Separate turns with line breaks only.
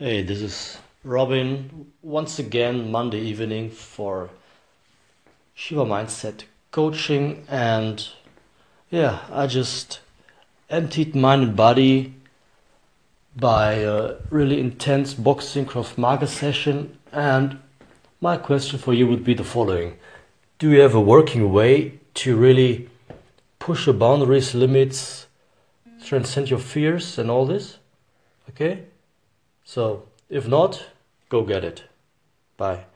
Hey, this is Robin once again Monday evening for Shiva Mindset coaching and yeah, I just emptied mind and body by a really intense boxing Krav Maga session and my question for you would be the following. Do you have a working way to really push your boundaries, limits, transcend your fears and all this? Okay? So, if not, go get it. Bye.